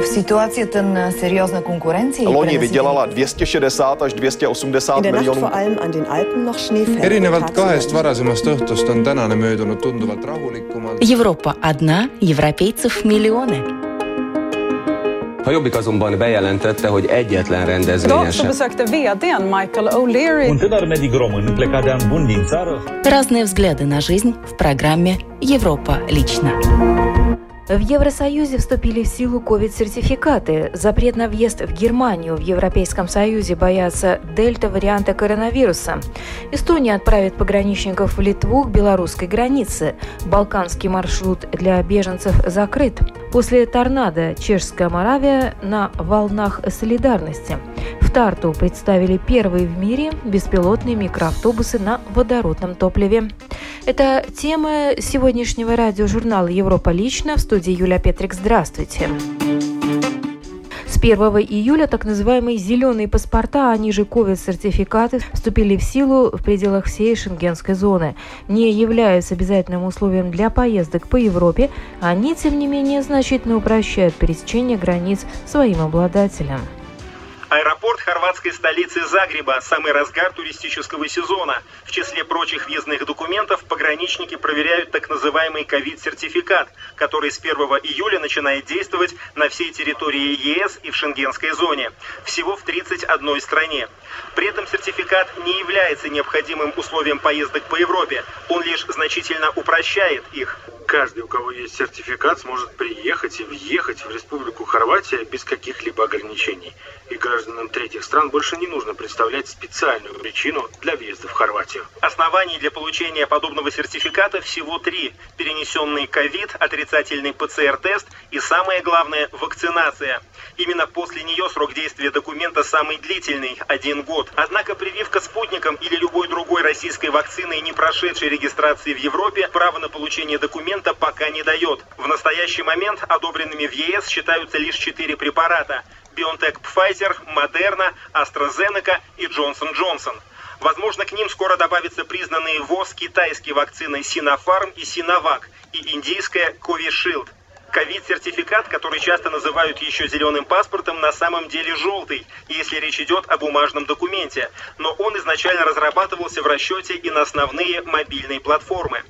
В ситуацията на сериозна конкуренция и Loni пренаситеност- vydělala 260 až 280 In der Nacht milionů vor allem an den Alpen noch Schneefälle. erinevalt kahest varasemast õhtust on tänane möödunud tunduvalt rahulikumalt . Европа одна, европейцев миллионы. A Jobbik azonban bejelentette, hogy egyetlen rendezvényen Idag så sem besökte vdn Michael O'Leary Un tânăr medic român plecat de an bun din țară Разные взгляды на жизнь в программе «Европа лично». В Евросоюзе вступили в силу ковид-сертификаты. Запрет на въезд в Германию в Европейском Союзе боятся дельта-варианта коронавируса. Эстония отправит пограничников в Литву к белорусской границе. Балканский маршрут для беженцев закрыт. После торнадо чешская Моравия на волнах солидарности. В Тарту представили первые в мире беспилотные микроавтобусы на водородном топливе. Это тема сегодняшнего радиожурнала «Европа лично» в студии Юлия Петрик. Здравствуйте. С 1 июля так называемые зеленые паспорта, они же COVID-сертификаты, вступили в силу в пределах всей шенгенской зоны. Не являются обязательным условием для поездок по Европе, они, тем не менее, значительно упрощают пересечение границ своим обладателям. Аэропорт хорватской столицы Загреба – самый разгар туристического сезона. В числе прочих въездных документов пограничники проверяют так называемый ковид-сертификат, который с 1 июля начинает действовать на всей территории ЕС и в шенгенской зоне. Всего в 31 стране. При этом сертификат не является необходимым условием поездок по Европе. Он лишь значительно упрощает их. Каждый, у кого есть сертификат, сможет приехать и въехать в Республику Хорватия без каких-либо ограничений. И гражданам третьих стран больше не нужно представлять специальную причину для въезда в Хорватию. Оснований для получения подобного сертификата всего три. Перенесенный ковид, отрицательный ПЦР-тест и, самое главное, вакцинация. Именно после нее срок действия документа самый длительный – один год. Однако прививка спутником или любой другой российской вакциной, не прошедшей регистрации в Европе, право на получение документа пока не дает. В настоящий момент одобренными в ЕС считаются лишь четыре препарата – BioNTech Pfizer, Moderna, AstraZeneca и Johnson Johnson. Возможно, к ним скоро добавятся признанные ВОЗ китайские вакцины Sinopharm и Sinovac и индийская Covishield. Ковид-сертификат, который часто называют еще зеленым паспортом, на самом деле желтый, если речь идет о бумажном документе. Но он изначально разрабатывался в расчете и на основные мобильные платформы.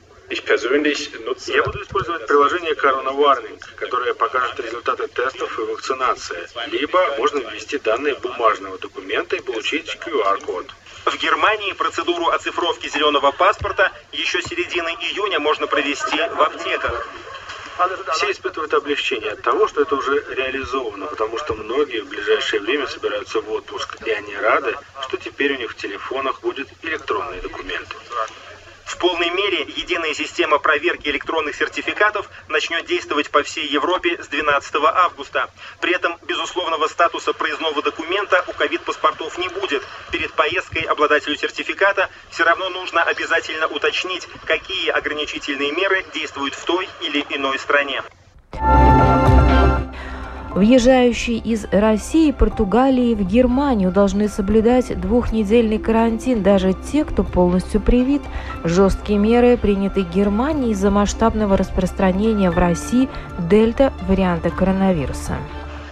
Я буду использовать приложение Corona Warning, которое покажет результаты тестов и вакцинации. Либо можно ввести данные бумажного документа и получить QR-код. В Германии процедуру оцифровки зеленого паспорта еще середины июня можно провести в аптеках. Все испытывают облегчение от того, что это уже реализовано, потому что многие в ближайшее время собираются в отпуск, и они рады, что теперь у них в телефонах будет электронные документы. Полной мере единая система проверки электронных сертификатов начнет действовать по всей Европе с 12 августа. При этом безусловного статуса проездного документа у ковид-паспортов не будет. Перед поездкой обладателю сертификата все равно нужно обязательно уточнить, какие ограничительные меры действуют в той или иной стране. Въезжающие из России Португалии в Германию должны соблюдать двухнедельный карантин даже те, кто полностью привит. Жесткие меры приняты Германией из-за масштабного распространения в России дельта-варианта коронавируса.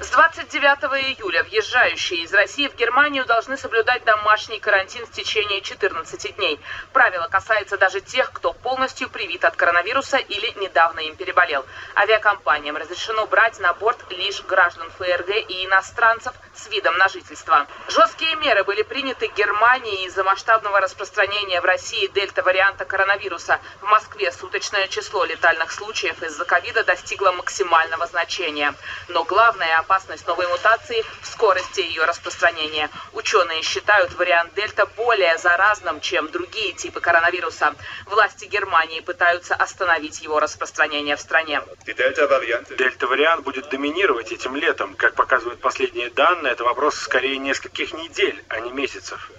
С 29 июля въезжающие из России в Германию должны соблюдать домашний карантин в течение 14 дней. Правило касается даже тех, кто полностью привит от коронавируса или недавно им переболел. Авиакомпаниям разрешено брать на борт лишь граждан ФРГ и иностранцев с видом на жительство. Жесткие меры были приняты Германией из-за масштабного распространения в России дельта-варианта коронавируса. В Москве суточное число летальных случаев из-за ковида достигло максимального значения. Но главная опасность новой мутации в скорости ее распространения. Ученые считают вариант дельта более заразным, чем другие типы коронавируса. Власти Германии пытаются остановить его распространение в стране. Дельта-вариант будет доминировать этим летом. Как показывают последние данные, это вопрос скорее нескольких недель, а не месяцев.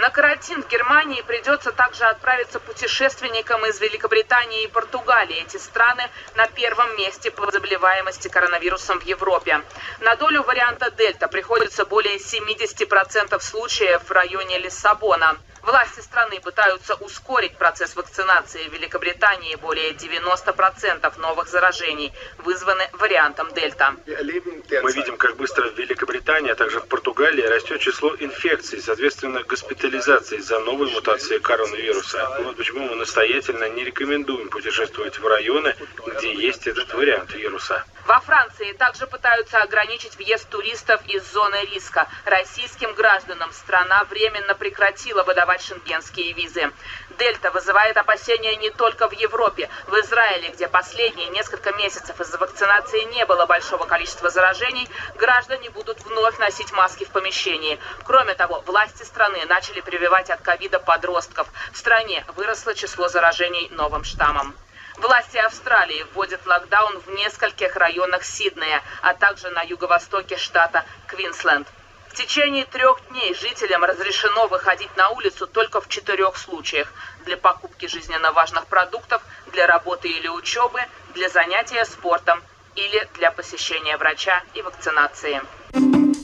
На карантин в Германии придется также отправиться путешественникам из Великобритании и Португалии. Эти страны на первом месте по заболеваемости коронавирусом в Европе. На долю варианта Дельта приходится более 70% случаев в районе Лиссабона. Власти страны пытаются ускорить процесс вакцинации. В Великобритании более 90% новых заражений вызваны вариантом Дельта. Мы видим, как быстро в Великобритании, а также в Португалии растет число инфекций, соответственно, госпитализации из-за новой мутации коронавируса. Вот почему мы настоятельно не рекомендуем путешествовать в районы, где есть этот вариант вируса. Во Франции также пытаются ограничить въезд туристов из зоны риска. Российским гражданам страна временно прекратила выдавать шенгенские визы. Дельта вызывает опасения не только в Европе. В Израиле, где последние несколько месяцев из-за вакцинации не было большого количества заражений, граждане будут вновь носить маски в помещении. Кроме того, власти страны начали прививать от ковида подростков. В стране выросло число заражений новым штаммом. Власти Австралии вводят локдаун в нескольких районах Сиднея, а также на юго-востоке штата Квинсленд. В течение трех дней жителям разрешено выходить на улицу только в четырех случаях. Для покупки жизненно важных продуктов, для работы или учебы, для занятия спортом или для посещения врача и вакцинации.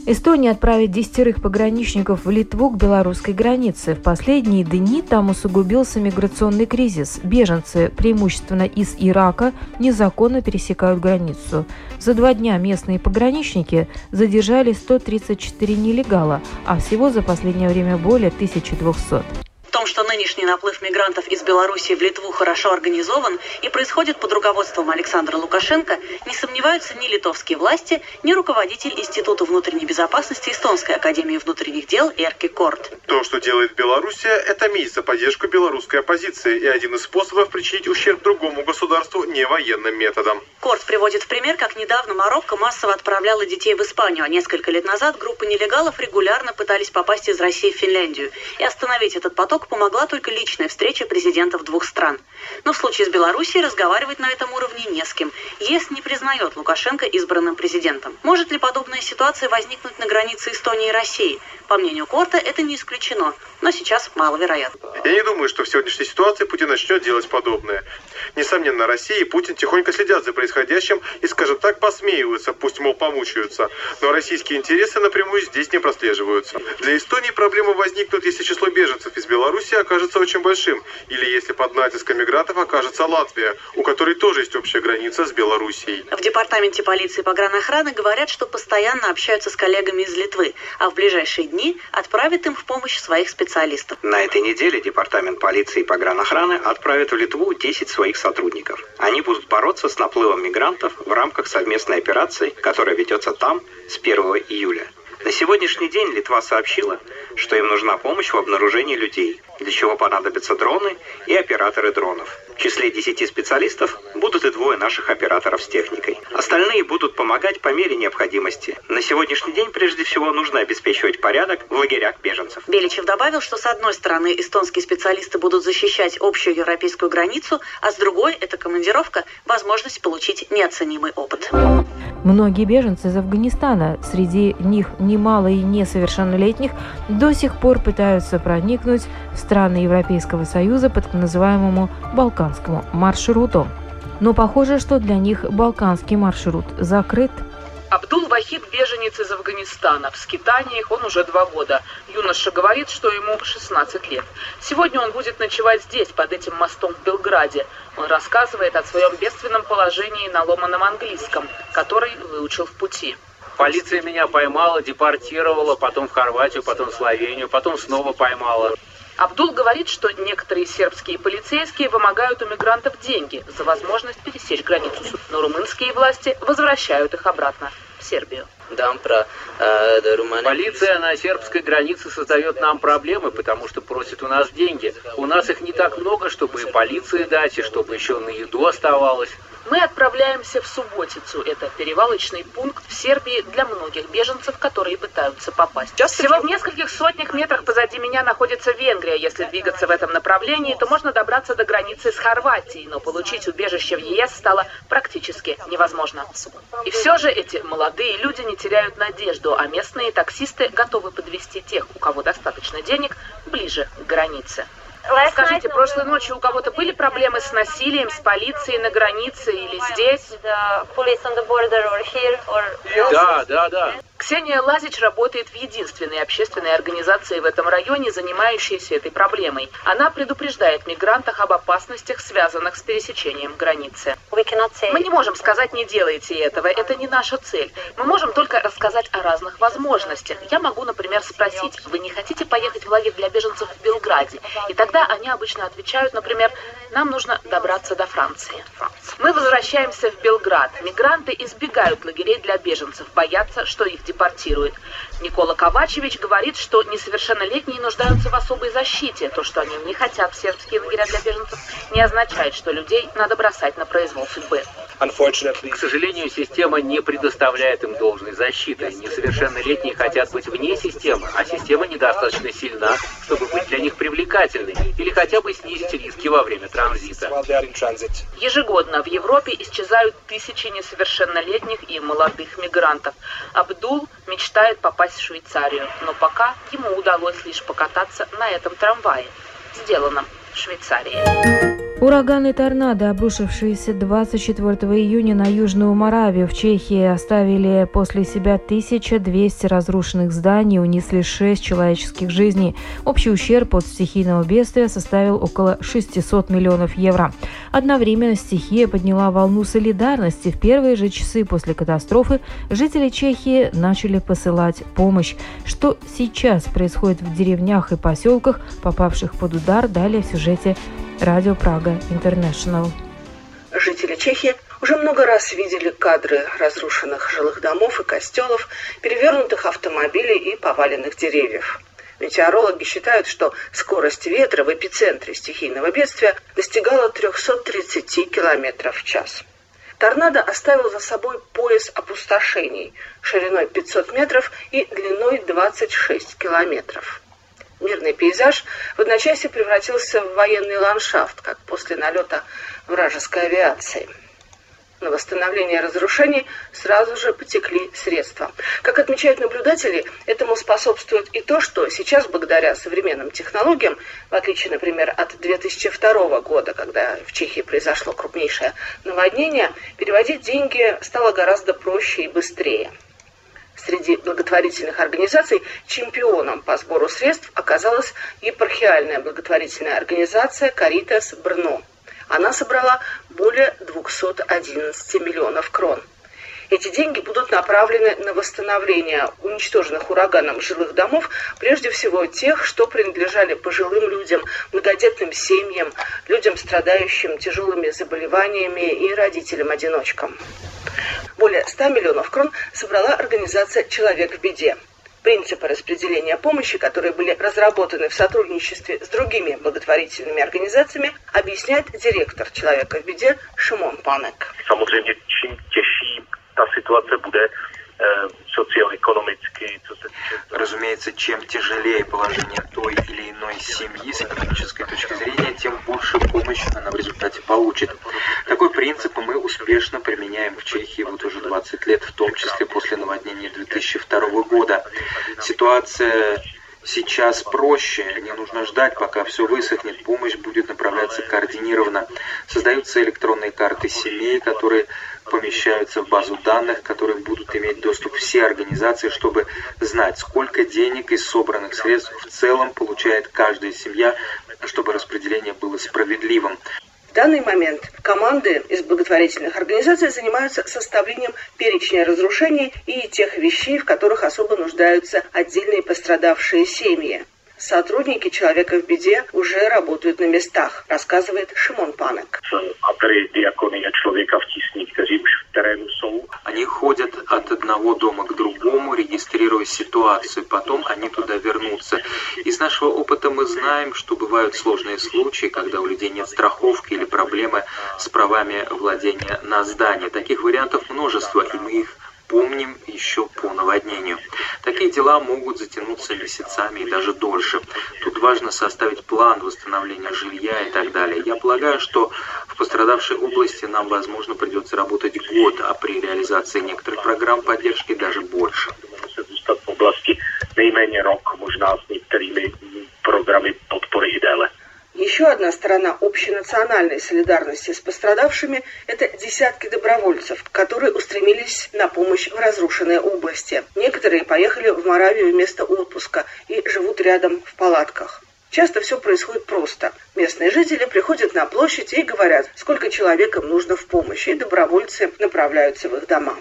Эстония отправит десятерых пограничников в Литву к белорусской границе. В последние дни там усугубился миграционный кризис. Беженцы, преимущественно из Ирака, незаконно пересекают границу. За два дня местные пограничники задержали 134 нелегала, а всего за последнее время более 1200 том, что нынешний наплыв мигрантов из Беларуси в Литву хорошо организован и происходит под руководством Александра Лукашенко, не сомневаются ни литовские власти, ни руководитель Института внутренней безопасности Эстонской академии внутренних дел Эрки Корт. То, что делает Белоруссия, это месть за поддержку белорусской оппозиции и один из способов причинить ущерб другому государству не военным методом. Корт приводит в пример, как недавно Марокко массово отправляла детей в Испанию, а несколько лет назад группы нелегалов регулярно пытались попасть из России в Финляндию. И остановить этот поток помогла только личная встреча президентов двух стран. Но в случае с Белоруссией разговаривать на этом уровне не с кем. ЕС не признает Лукашенко избранным президентом. Может ли подобная ситуация возникнуть на границе Эстонии и России? По мнению Корта, это не исключено, но сейчас маловероятно. Я не думаю, что в сегодняшней ситуации Путин начнет делать подобное. Несомненно, Россия и Путин тихонько следят за происходящим и, скажем так, посмеиваются, пусть, мол, помучаются. Но российские интересы напрямую здесь не прослеживаются. Для Эстонии проблемы возникнут, если число беженцев из Беларуси окажется очень большим, или если под натиском мигрантов окажется Латвия, у которой тоже есть общая граница с Белоруссией. В департаменте полиции и погранохраны говорят, что постоянно общаются с коллегами из Литвы, а в ближайшие дни отправят им в помощь своих специалистов. На этой неделе департамент полиции и погранохраны отправит в Литву 10 своих сотрудников. Они будут бороться с наплывом мигрантов в рамках совместной операции, которая ведется там с 1 июля. На сегодняшний день Литва сообщила, что им нужна помощь в обнаружении людей, для чего понадобятся дроны и операторы дронов. В числе 10 специалистов будут и двое наших операторов с техникой. Остальные будут помогать по мере необходимости. На сегодняшний день прежде всего нужно обеспечивать порядок в лагерях беженцев. Беличев добавил, что с одной стороны эстонские специалисты будут защищать общую европейскую границу, а с другой эта командировка – возможность получить неоценимый опыт. Многие беженцы из Афганистана, среди них немало и несовершеннолетних, до сих пор пытаются проникнуть в страны Европейского Союза под так называемому Балканскому маршруту. Но похоже, что для них балканский маршрут закрыт. Абдул-Вахид – беженец из Афганистана. В скитаниях он уже два года. Юноша говорит, что ему 16 лет. Сегодня он будет ночевать здесь, под этим мостом в Белграде. Он рассказывает о своем бедственном положении на ломаном английском, который выучил в пути. Полиция меня поймала, депортировала, потом в Хорватию, потом в Словению, потом снова поймала. Абдул говорит, что некоторые сербские полицейские вымогают у мигрантов деньги за возможность пересечь границу, но румынские власти возвращают их обратно в Сербию. Э, Полиция на сербской границе создает нам проблемы, потому что просит у нас деньги. У нас их не так много, чтобы и полиции дать, и чтобы еще на еду оставалось. Мы отправляемся в Субботицу. Это перевалочный пункт в Сербии для многих беженцев, которые пытаются попасть. Всего в нескольких сотнях метрах позади меня находится Венгрия. Если двигаться в этом направлении, то можно добраться до границы с Хорватией, но получить убежище в ЕС стало практически невозможно. И все же эти молодые люди не теряют надежду, а местные таксисты готовы подвести тех, у кого достаточно денег, ближе к границе. Скажите, прошлой ночью у кого-то были проблемы с насилием, с полицией на границе или здесь? Да, да, да. Ксения Лазич работает в единственной общественной организации в этом районе, занимающейся этой проблемой. Она предупреждает мигрантов об опасностях, связанных с пересечением границы. Мы не можем сказать «не делайте этого», это не наша цель. Мы можем только рассказать о разных возможностях. Я могу, например, спросить, вы не хотите поехать в лагерь для беженцев Белграде? И тогда они обычно отвечают, например, нам нужно добраться до Франции. Мы возвращаемся в Белград. Мигранты избегают лагерей для беженцев, боятся, что их депортируют. Никола Ковачевич говорит, что несовершеннолетние нуждаются в особой защите. То, что они не хотят в сербские лагеря для беженцев, не означает, что людей надо бросать на произвол судьбы. К сожалению, система не предоставляет им должной защиты. Несовершеннолетние хотят быть вне системы, а система недостаточно сильна, чтобы быть для них привлекательной или хотя бы снизить риски во время транзита. Ежегодно в Европе исчезают тысячи несовершеннолетних и молодых мигрантов. Абдул мечтает попасть в Швейцарию, но пока ему удалось лишь покататься на этом трамвае, сделанном в Швейцарии. Ураганы торнадо, обрушившиеся 24 июня на Южную Моравию в Чехии, оставили после себя 1200 разрушенных зданий, унесли 6 человеческих жизней. Общий ущерб от стихийного бедствия составил около 600 миллионов евро. Одновременно стихия подняла волну солидарности. В первые же часы после катастрофы жители Чехии начали посылать помощь. Что сейчас происходит в деревнях и поселках, попавших под удар, далее в сюжете Радио Прага Интернешнл. Жители Чехии уже много раз видели кадры разрушенных жилых домов и костелов, перевернутых автомобилей и поваленных деревьев. Метеорологи считают, что скорость ветра в эпицентре стихийного бедствия достигала 330 км в час. Торнадо оставил за собой пояс опустошений шириной 500 метров и длиной 26 километров. Мирный пейзаж в одночасье превратился в военный ландшафт, как после налета вражеской авиации. На восстановление разрушений сразу же потекли средства. Как отмечают наблюдатели, этому способствует и то, что сейчас, благодаря современным технологиям, в отличие, например, от 2002 года, когда в Чехии произошло крупнейшее наводнение, переводить деньги стало гораздо проще и быстрее. Среди благотворительных организаций чемпионом по сбору средств оказалась епархиальная благотворительная организация «Каритас Брно». Она собрала более 211 миллионов крон. Эти деньги будут направлены на восстановление уничтоженных ураганом жилых домов, прежде всего тех, что принадлежали пожилым людям, многодетным семьям, людям, страдающим тяжелыми заболеваниями и родителям-одиночкам. Более 100 миллионов крон собрала организация «Человек в беде». Принципы распределения помощи, которые были разработаны в сотрудничестве с другими благотворительными организациями, объясняет директор «Человека в беде» Шимон Панек. Samozřejmě, čím těžší ta situace bude, социально-экономически. Разумеется, чем тяжелее положение той или иной семьи с экономической точки зрения, тем больше помощи она в результате получит. Такой принцип мы успешно применяем в Чехии вот уже 20 лет, в том числе после наводнения 2002 года. Ситуация сейчас проще, не нужно ждать, пока все высохнет, помощь будет направляться координированно. Создаются электронные карты семей, которые помещаются в базу данных, которые будут иметь доступ все организации, чтобы знать, сколько денег из собранных средств в целом получает каждая семья, чтобы распределение было справедливым. В данный момент команды из благотворительных организаций занимаются составлением перечня разрушений и тех вещей, в которых особо нуждаются отдельные пострадавшие семьи. Сотрудники «Человека в беде» уже работают на местах, рассказывает Шимон Панек. Они ходят от одного дома к другому, регистрируя ситуацию, потом они туда вернутся. Из нашего опыта мы знаем, что бывают сложные случаи, когда у людей нет страховки или проблемы с правами владения на здание. Таких вариантов множество, и мы их помним еще по наводнению. Такие дела могут затянуться месяцами и даже дольше. Тут важно составить план восстановления жилья и так далее. Я полагаю, что в пострадавшей области нам, возможно, придется работать год, а при реализации некоторых программ поддержки даже больше. některými programy podpory i déle. Еще одна сторона общенациональной солидарности с пострадавшими – это десятки добровольцев, которые устремились на помощь в разрушенной области. Некоторые поехали в Моравию вместо отпуска и живут рядом в палатках. Часто все происходит просто. Местные жители приходят на площадь и говорят, сколько человекам нужно в помощь, и добровольцы направляются в их дома.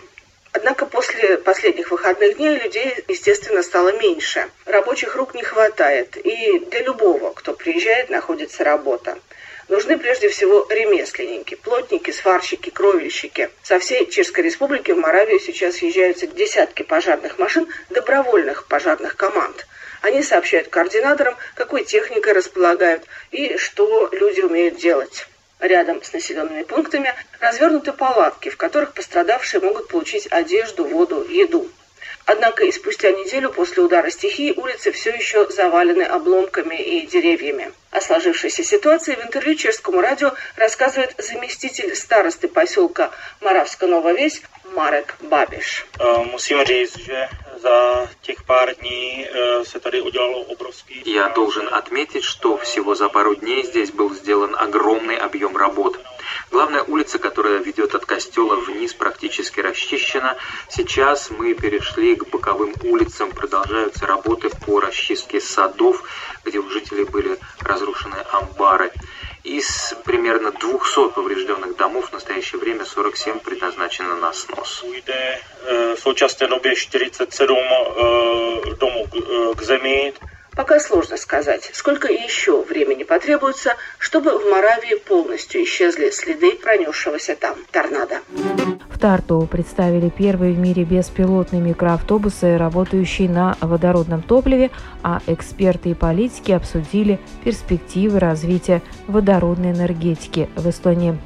Однако после последних выходных дней людей, естественно, стало меньше. Рабочих рук не хватает, и для любого, кто приезжает, находится работа. Нужны прежде всего ремесленники, плотники, сварщики, кровельщики. Со всей Чешской Республики в Моравию сейчас съезжаются десятки пожарных машин добровольных пожарных команд. Они сообщают координаторам, какой техникой располагают и что люди умеют делать. Рядом с населенными пунктами развернуты палатки, в которых пострадавшие могут получить одежду, воду, еду. Однако и спустя неделю после удара стихии улицы все еще завалены обломками и деревьями. О сложившейся ситуации в интервью чешскому радио рассказывает заместитель старосты поселка Моравска-Новая Весь Марек Бабиш. Pár dní se tady udělalo obrovský... Я должен отметить, что всего за пару дней здесь был сделан огромный объем работ. Главная улица, которая ведет от костела вниз, практически расчищена. Сейчас мы перешли к боковым улицам, продолжаются работы по расчистке садов, где у жителей были разрушены амбары. Из примерно 200 поврежденных домов в настоящее время 47 предназначено на снос. Jde v současné době 47 domů k zemi. Пока сложно сказать, сколько еще времени потребуется, чтобы в Моравии полностью исчезли следы пронесшегося там торнадо. В Тарту представили первые в мире беспилотные микроавтобусы, работающие на водородном топливе, а эксперты и политики обсудили перспективы развития водородной энергетики в Эстонии.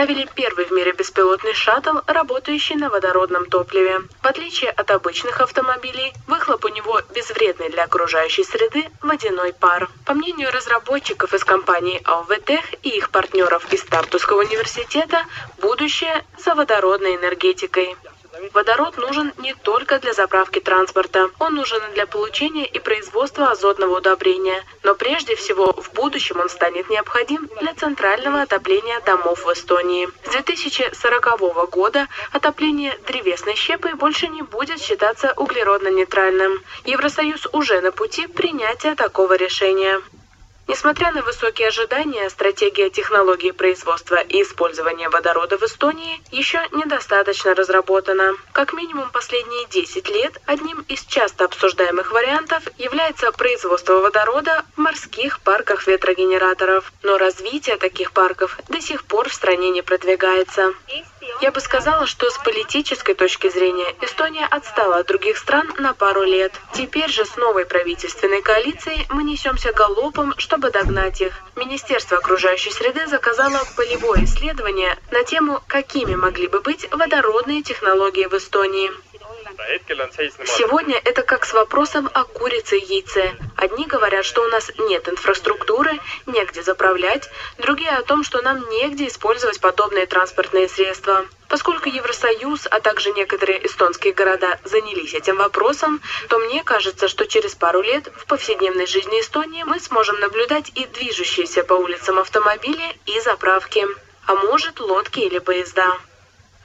Представили первый в мире беспилотный шаттл, работающий на водородном топливе. В отличие от обычных автомобилей, выхлоп у него безвредный для окружающей среды водяной пар. По мнению разработчиков из компании Auvetech и их партнеров из Тартуского университета, будущее за водородной энергетикой. Водород нужен не только для заправки транспорта. Он нужен для получения и производства азотного удобрения. Но прежде всего в будущем он станет необходим для центрального отопления домов в Эстонии. С 2040 года отопление древесной щепой больше не будет считаться углеродно-нейтральным. Евросоюз уже на пути принятия такого решения. Несмотря на высокие ожидания, стратегия технологии производства и использования водорода в Эстонии еще недостаточно разработана. Как минимум последние 10 лет одним из часто обсуждаемых вариантов является производство водорода в морских парках ветрогенераторов. Но развитие таких парков до сих пор в стране не продвигается. Я бы сказала, что с политической точки зрения Эстония отстала от других стран на пару лет. Теперь же с новой правительственной коалицией мы несемся галопом, чтобы догнать их. Министерство окружающей среды заказало полевое исследование на тему, какими могли бы быть водородные технологии в Эстонии. Сегодня это как с вопросом о курице и яйце. Одни говорят, что у нас нет инфраструктуры, негде заправлять, другие о том, что нам негде использовать подобные транспортные средства. Поскольку Евросоюз, а также некоторые эстонские города занялись этим вопросом, то мне кажется, что через пару лет в повседневной жизни Эстонии мы сможем наблюдать и движущиеся по улицам автомобили и заправки, а может лодки или поезда.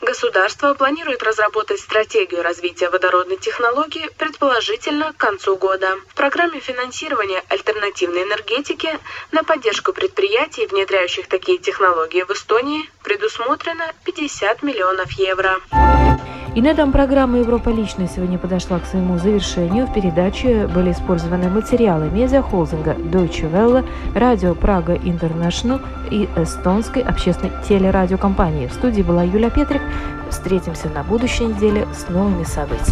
Государство планирует разработать стратегию развития водородной технологии предположительно к концу года. В программе финансирования альтернативной энергетики на поддержку предприятий, внедряющих такие технологии в Эстонии, предусмотрено 50 миллионов евро. И на этом программа «Европа лично» сегодня подошла к своему завершению. В передаче были использованы материалы медиахолдинга Deutsche Welle, радио Прага Интернешнл и эстонской общественной телерадиокомпании. В студии была Юлия Петрик. Встретимся на будущей неделе с новыми событиями.